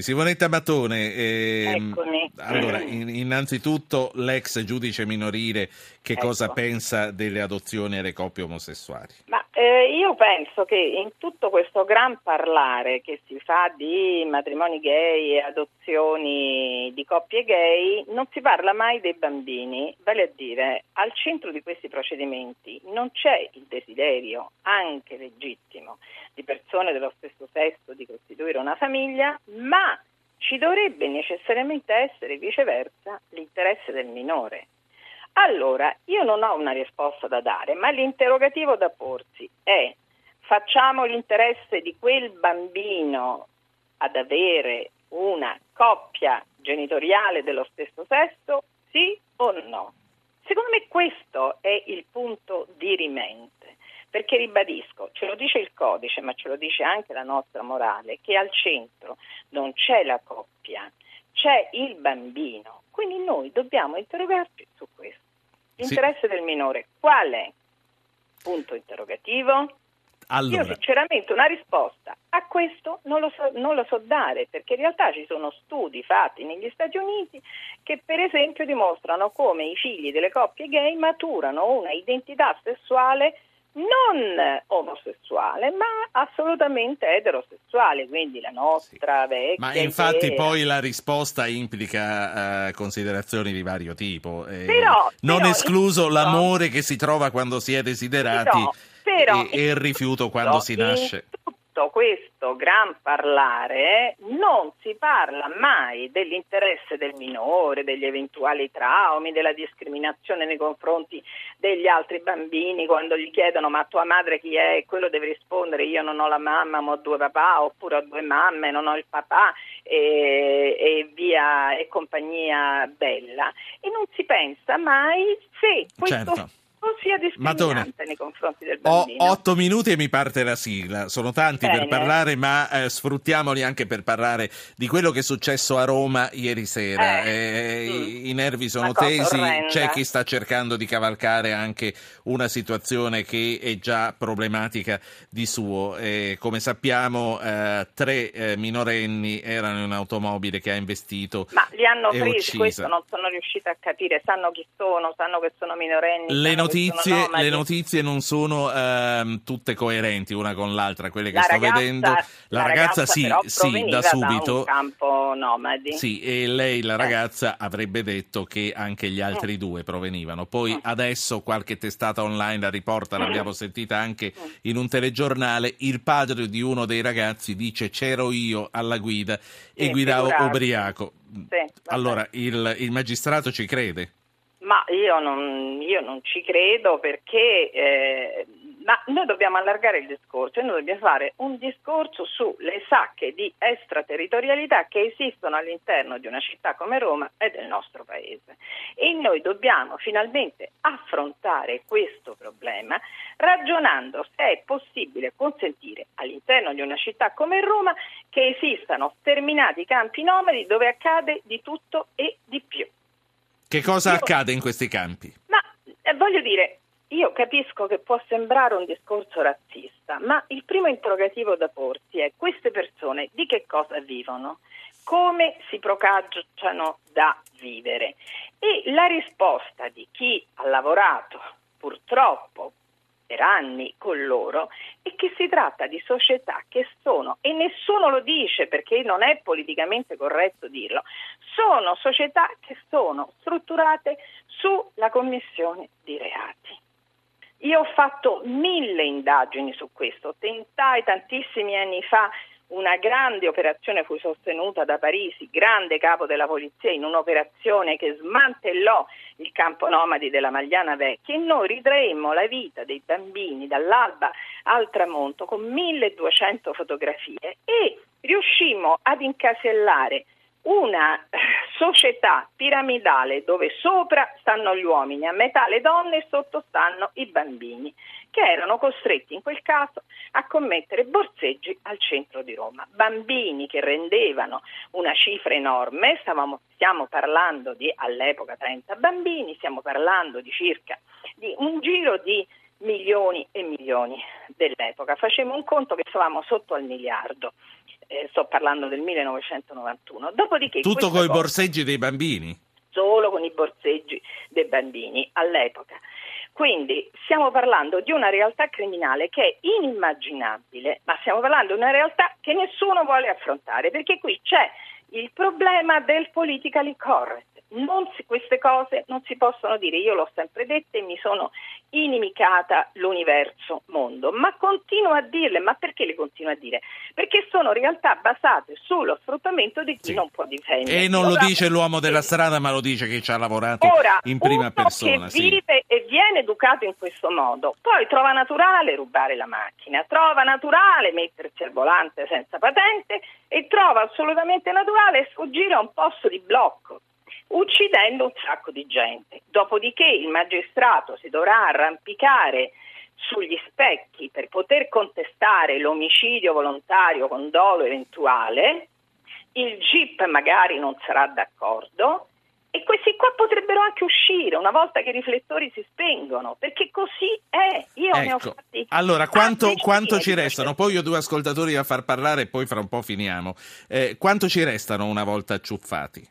Simonetta Mattone, ehm, allora, in, innanzitutto l'ex giudice minorile che ecco. cosa pensa delle adozioni alle coppie omosessuali? Ma eh, io penso che in tutto questo gran parlare che si fa di matrimoni gay e adozioni di coppie gay non si parla mai dei bambini, vale a dire al centro di questi procedimenti non c'è il desiderio, anche legittimo, di persone dello stesso sesso di costituire una famiglia, ma ci dovrebbe necessariamente essere viceversa l'interesse del minore. Allora, io non ho una risposta da dare, ma l'interrogativo da porsi è facciamo l'interesse di quel bambino ad avere una coppia genitoriale dello stesso sesso, sì o no? Secondo me questo è il punto dirimente. Perché ribadisco, ce lo dice il codice, ma ce lo dice anche la nostra morale, che al centro non c'è la coppia, c'è il bambino. Quindi noi dobbiamo interrogarci. L'interesse sì. del minore qual è? Punto interrogativo. Allora. Io sinceramente una risposta a questo non lo, so, non lo so dare perché in realtà ci sono studi fatti negli Stati Uniti che per esempio dimostrano come i figli delle coppie gay maturano una identità sessuale non omosessuale, ma assolutamente eterosessuale, quindi la nostra sì. vecchia. Ma infatti idea. poi la risposta implica uh, considerazioni di vario tipo. Eh, però, non però, escluso no. l'amore che si trova quando si è desiderati però, e, e il rifiuto quando si nasce tutto questo gran parlare non si parla mai dell'interesse del minore, degli eventuali traumi, della discriminazione nei confronti degli altri bambini quando gli chiedono ma tua madre chi è? E quello deve rispondere io non ho la mamma ma ho due papà oppure ho due mamme, non ho il papà e, e via e compagnia bella. E non si pensa mai se questo... Certo sia discriminante Madonna. nei confronti del bambino. Ho otto minuti e mi parte la sigla. Sono tanti Bene. per parlare, ma eh, sfruttiamoli anche per parlare di quello che è successo a Roma ieri sera. Eh, eh, mm, I nervi sono tesi, orrenda. c'è chi sta cercando di cavalcare anche una situazione che è già problematica di suo. come sappiamo, eh, tre eh, minorenni erano in un'automobile che ha investito. Ma li hanno presi, uccisa. questo non sono riuscita a capire. Sanno chi sono, sanno che sono minorenni. Le notizie, le notizie non sono ehm, tutte coerenti una con l'altra, quelle che la sto ragazza, vedendo. La, la ragazza, ragazza sì, sì, da subito. Da campo nomadi. Sì, e lei, la ragazza, eh. avrebbe detto che anche gli altri mm. due provenivano. Poi mm. adesso qualche testata online la riporta, l'abbiamo mm. sentita anche mm. in un telegiornale. Il padre di uno dei ragazzi dice c'ero io alla guida e guidavo figurati. ubriaco. Sì, allora, il, il magistrato ci crede? Ma io non, io non ci credo perché eh, ma noi dobbiamo allargare il discorso e noi dobbiamo fare un discorso sulle sacche di extraterritorialità che esistono all'interno di una città come Roma e del nostro paese. E noi dobbiamo finalmente affrontare questo problema ragionando se è possibile consentire all'interno di una città come Roma che esistano sterminati campi nomadi dove accade di tutto e di più. Che cosa Io, accade in questi campi? Ma eh, voglio dire, io capisco che può sembrare un discorso razzista, ma il primo interrogativo da porsi è queste persone di che cosa vivono? Come si procacciano da vivere? E la risposta di chi ha lavorato purtroppo per anni con loro e che si tratta di società che sono, e nessuno lo dice perché non è politicamente corretto dirlo, sono società che sono strutturate sulla commissione di reati. Io ho fatto mille indagini su questo, tentai tantissimi anni fa una grande operazione fu sostenuta da Parisi, grande capo della polizia, in un'operazione che smantellò il campo nomadi della Magliana Vecchia e noi ritraemmo la vita dei bambini dall'alba al tramonto con 1200 fotografie e riuscimmo ad incasellare una società piramidale dove sopra stanno gli uomini, a metà le donne e sotto stanno i bambini, che erano costretti in quel caso a commettere borseggi al centro di Roma. Bambini che rendevano una cifra enorme, stavamo, stiamo parlando di all'epoca 30 bambini, stiamo parlando di circa di un giro di milioni e milioni dell'epoca. Facciamo un conto che stavamo sotto al miliardo, eh, sto parlando del 1991. Dopodiché Tutto con i borseggi dei bambini? Solo con i borseggi dei bambini all'epoca. Quindi stiamo parlando di una realtà criminale che è inimmaginabile, ma stiamo parlando di una realtà che nessuno vuole affrontare, perché qui c'è il problema del politically correct. Si, queste cose non si possono dire, io l'ho sempre detta e mi sono inimicata l'universo mondo, ma continuo a dirle, ma perché le continuo a dire? Perché sono realtà basate sullo sfruttamento di chi sì. non può difendere. E non lo dice l'uomo della strada, ma lo dice chi ci ha lavorato Ora, in prima persona. Che sì. vive e viene educato in questo modo, poi trova naturale rubare la macchina, trova naturale mettersi al volante senza patente e trova assolutamente naturale sfuggire a un posto di blocco uccidendo un sacco di gente. Dopodiché il magistrato si dovrà arrampicare sugli specchi per poter contestare l'omicidio volontario con dolo eventuale, il GIP magari non sarà d'accordo e questi qua potrebbero anche uscire una volta che i riflettori si spengono, perché così è. Io ecco. ne ho ecco. fatti. Allora, quanto, quanto ci restano? Poi ho due ascoltatori da far parlare e poi fra un po' finiamo. Eh, quanto ci restano una volta acciuffati?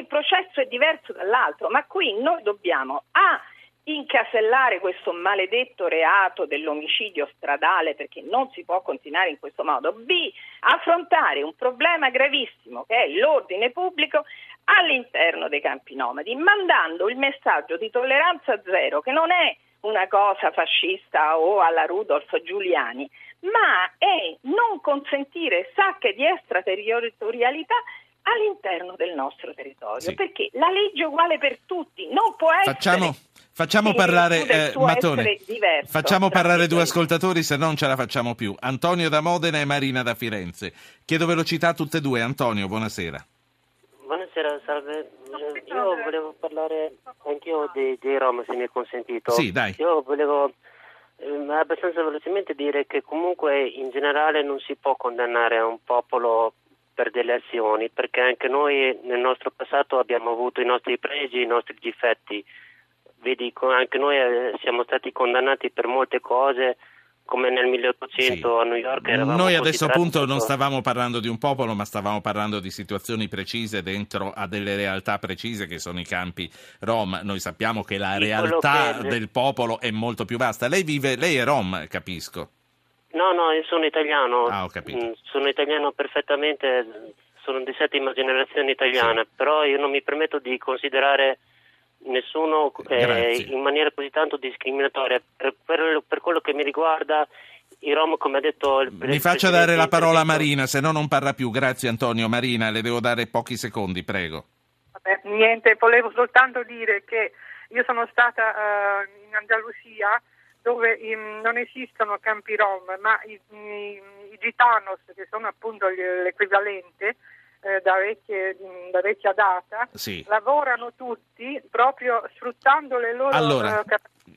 Ogni processo è diverso dall'altro, ma qui noi dobbiamo A incasellare questo maledetto reato dell'omicidio stradale perché non si può continuare in questo modo, B affrontare un problema gravissimo che è l'ordine pubblico all'interno dei campi nomadi, mandando il messaggio di tolleranza zero che non è una cosa fascista o alla Rudolf Giuliani, ma è non consentire sacche di extraterritorialità all'interno del nostro territorio, sì. perché la legge è uguale per tutti, non può essere... Facciamo... Facciamo parlare, eh, Matone, facciamo parlare due ascoltatori, se no non ce la facciamo più. Antonio da Modena e Marina da Firenze. Chiedo velocità a tutte e due. Antonio, buonasera. Buonasera, salve. Io volevo parlare anch'io dei, dei Rom, se mi è consentito. Sì, dai. Io volevo eh, abbastanza velocemente dire che comunque in generale non si può condannare un popolo per delle azioni, perché anche noi nel nostro passato abbiamo avuto i nostri pregi, i nostri difetti. Vedi, anche noi eh, siamo stati condannati per molte cose, come nel 1800 sì. a New York. Noi adesso appunto non stavamo parlando di un popolo, ma stavamo parlando di situazioni precise dentro a delle realtà precise che sono i campi Rom. Noi sappiamo che la realtà che... del popolo è molto più vasta. Lei vive, lei è Rom, capisco. No, no, io sono italiano. Ah, ho capito. Mm, sono italiano perfettamente, sono di settima generazione italiana, sì. però io non mi permetto di considerare nessuno eh, in maniera così tanto discriminatoria. Per, per, per, quello che mi riguarda, i Rom, come ha detto il Mi faccia dare la parola a Marina, se no non parla più. Grazie Antonio. Marina, le devo dare pochi secondi, prego. Vabbè, niente, volevo soltanto dire che io sono stata uh, in Andalusia dove um, non esistono campi rom, ma i, i, i gitanos, che sono appunto l'equivalente eh, da, vecchie, da, vecchia data, sì. lavorano tutti proprio sfruttando le loro allora, uh,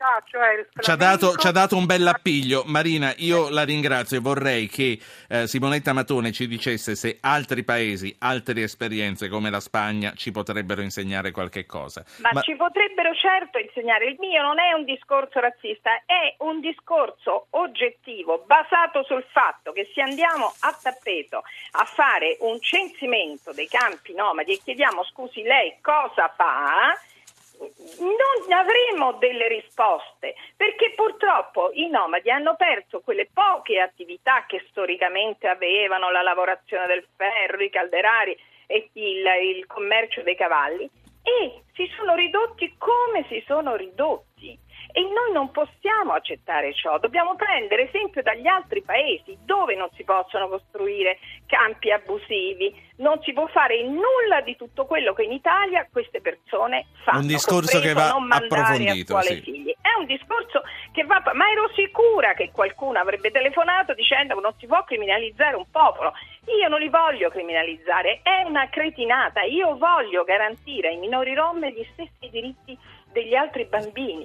capacità cioè ci, ha dato, ci ha dato un bel appiglio. Marina, io la ringrazio e vorrei che eh, Simonetta Matone ci dicesse se altri paesi, altre esperienze come la Spagna ci potrebbero insegnare qualche cosa. Ma, Ma, ci potrebbero certo insegnare. Il mio non è un discorso razzista, è un discorso oggettivo basato sul fatto che se andiamo a tappeto a fare un censimento dei campi nomadi e chiediamo scusi lei cosa fa non avremo delle risposte perché purtroppo i nomadi hanno perso quelle poche attività che storicamente avevano, la lavorazione del ferro, i calderari e il, il commercio dei cavalli e si sono ridotti come si sono ridotti. E noi non possiamo accettare ciò, dobbiamo prendere esempio dagli altri paesi dove non si possono costruire campi abusivi, non si può fare nulla di tutto quello che in Italia queste persone fanno. Un discorso che va approfondito. Sì. Figli. È un discorso che va, ma ero sicura che qualcuno avrebbe telefonato dicendo che non si può criminalizzare un popolo. Io non li voglio criminalizzare, è una cretinata. Io voglio garantire ai minori rom gli stessi diritti degli altri bambini,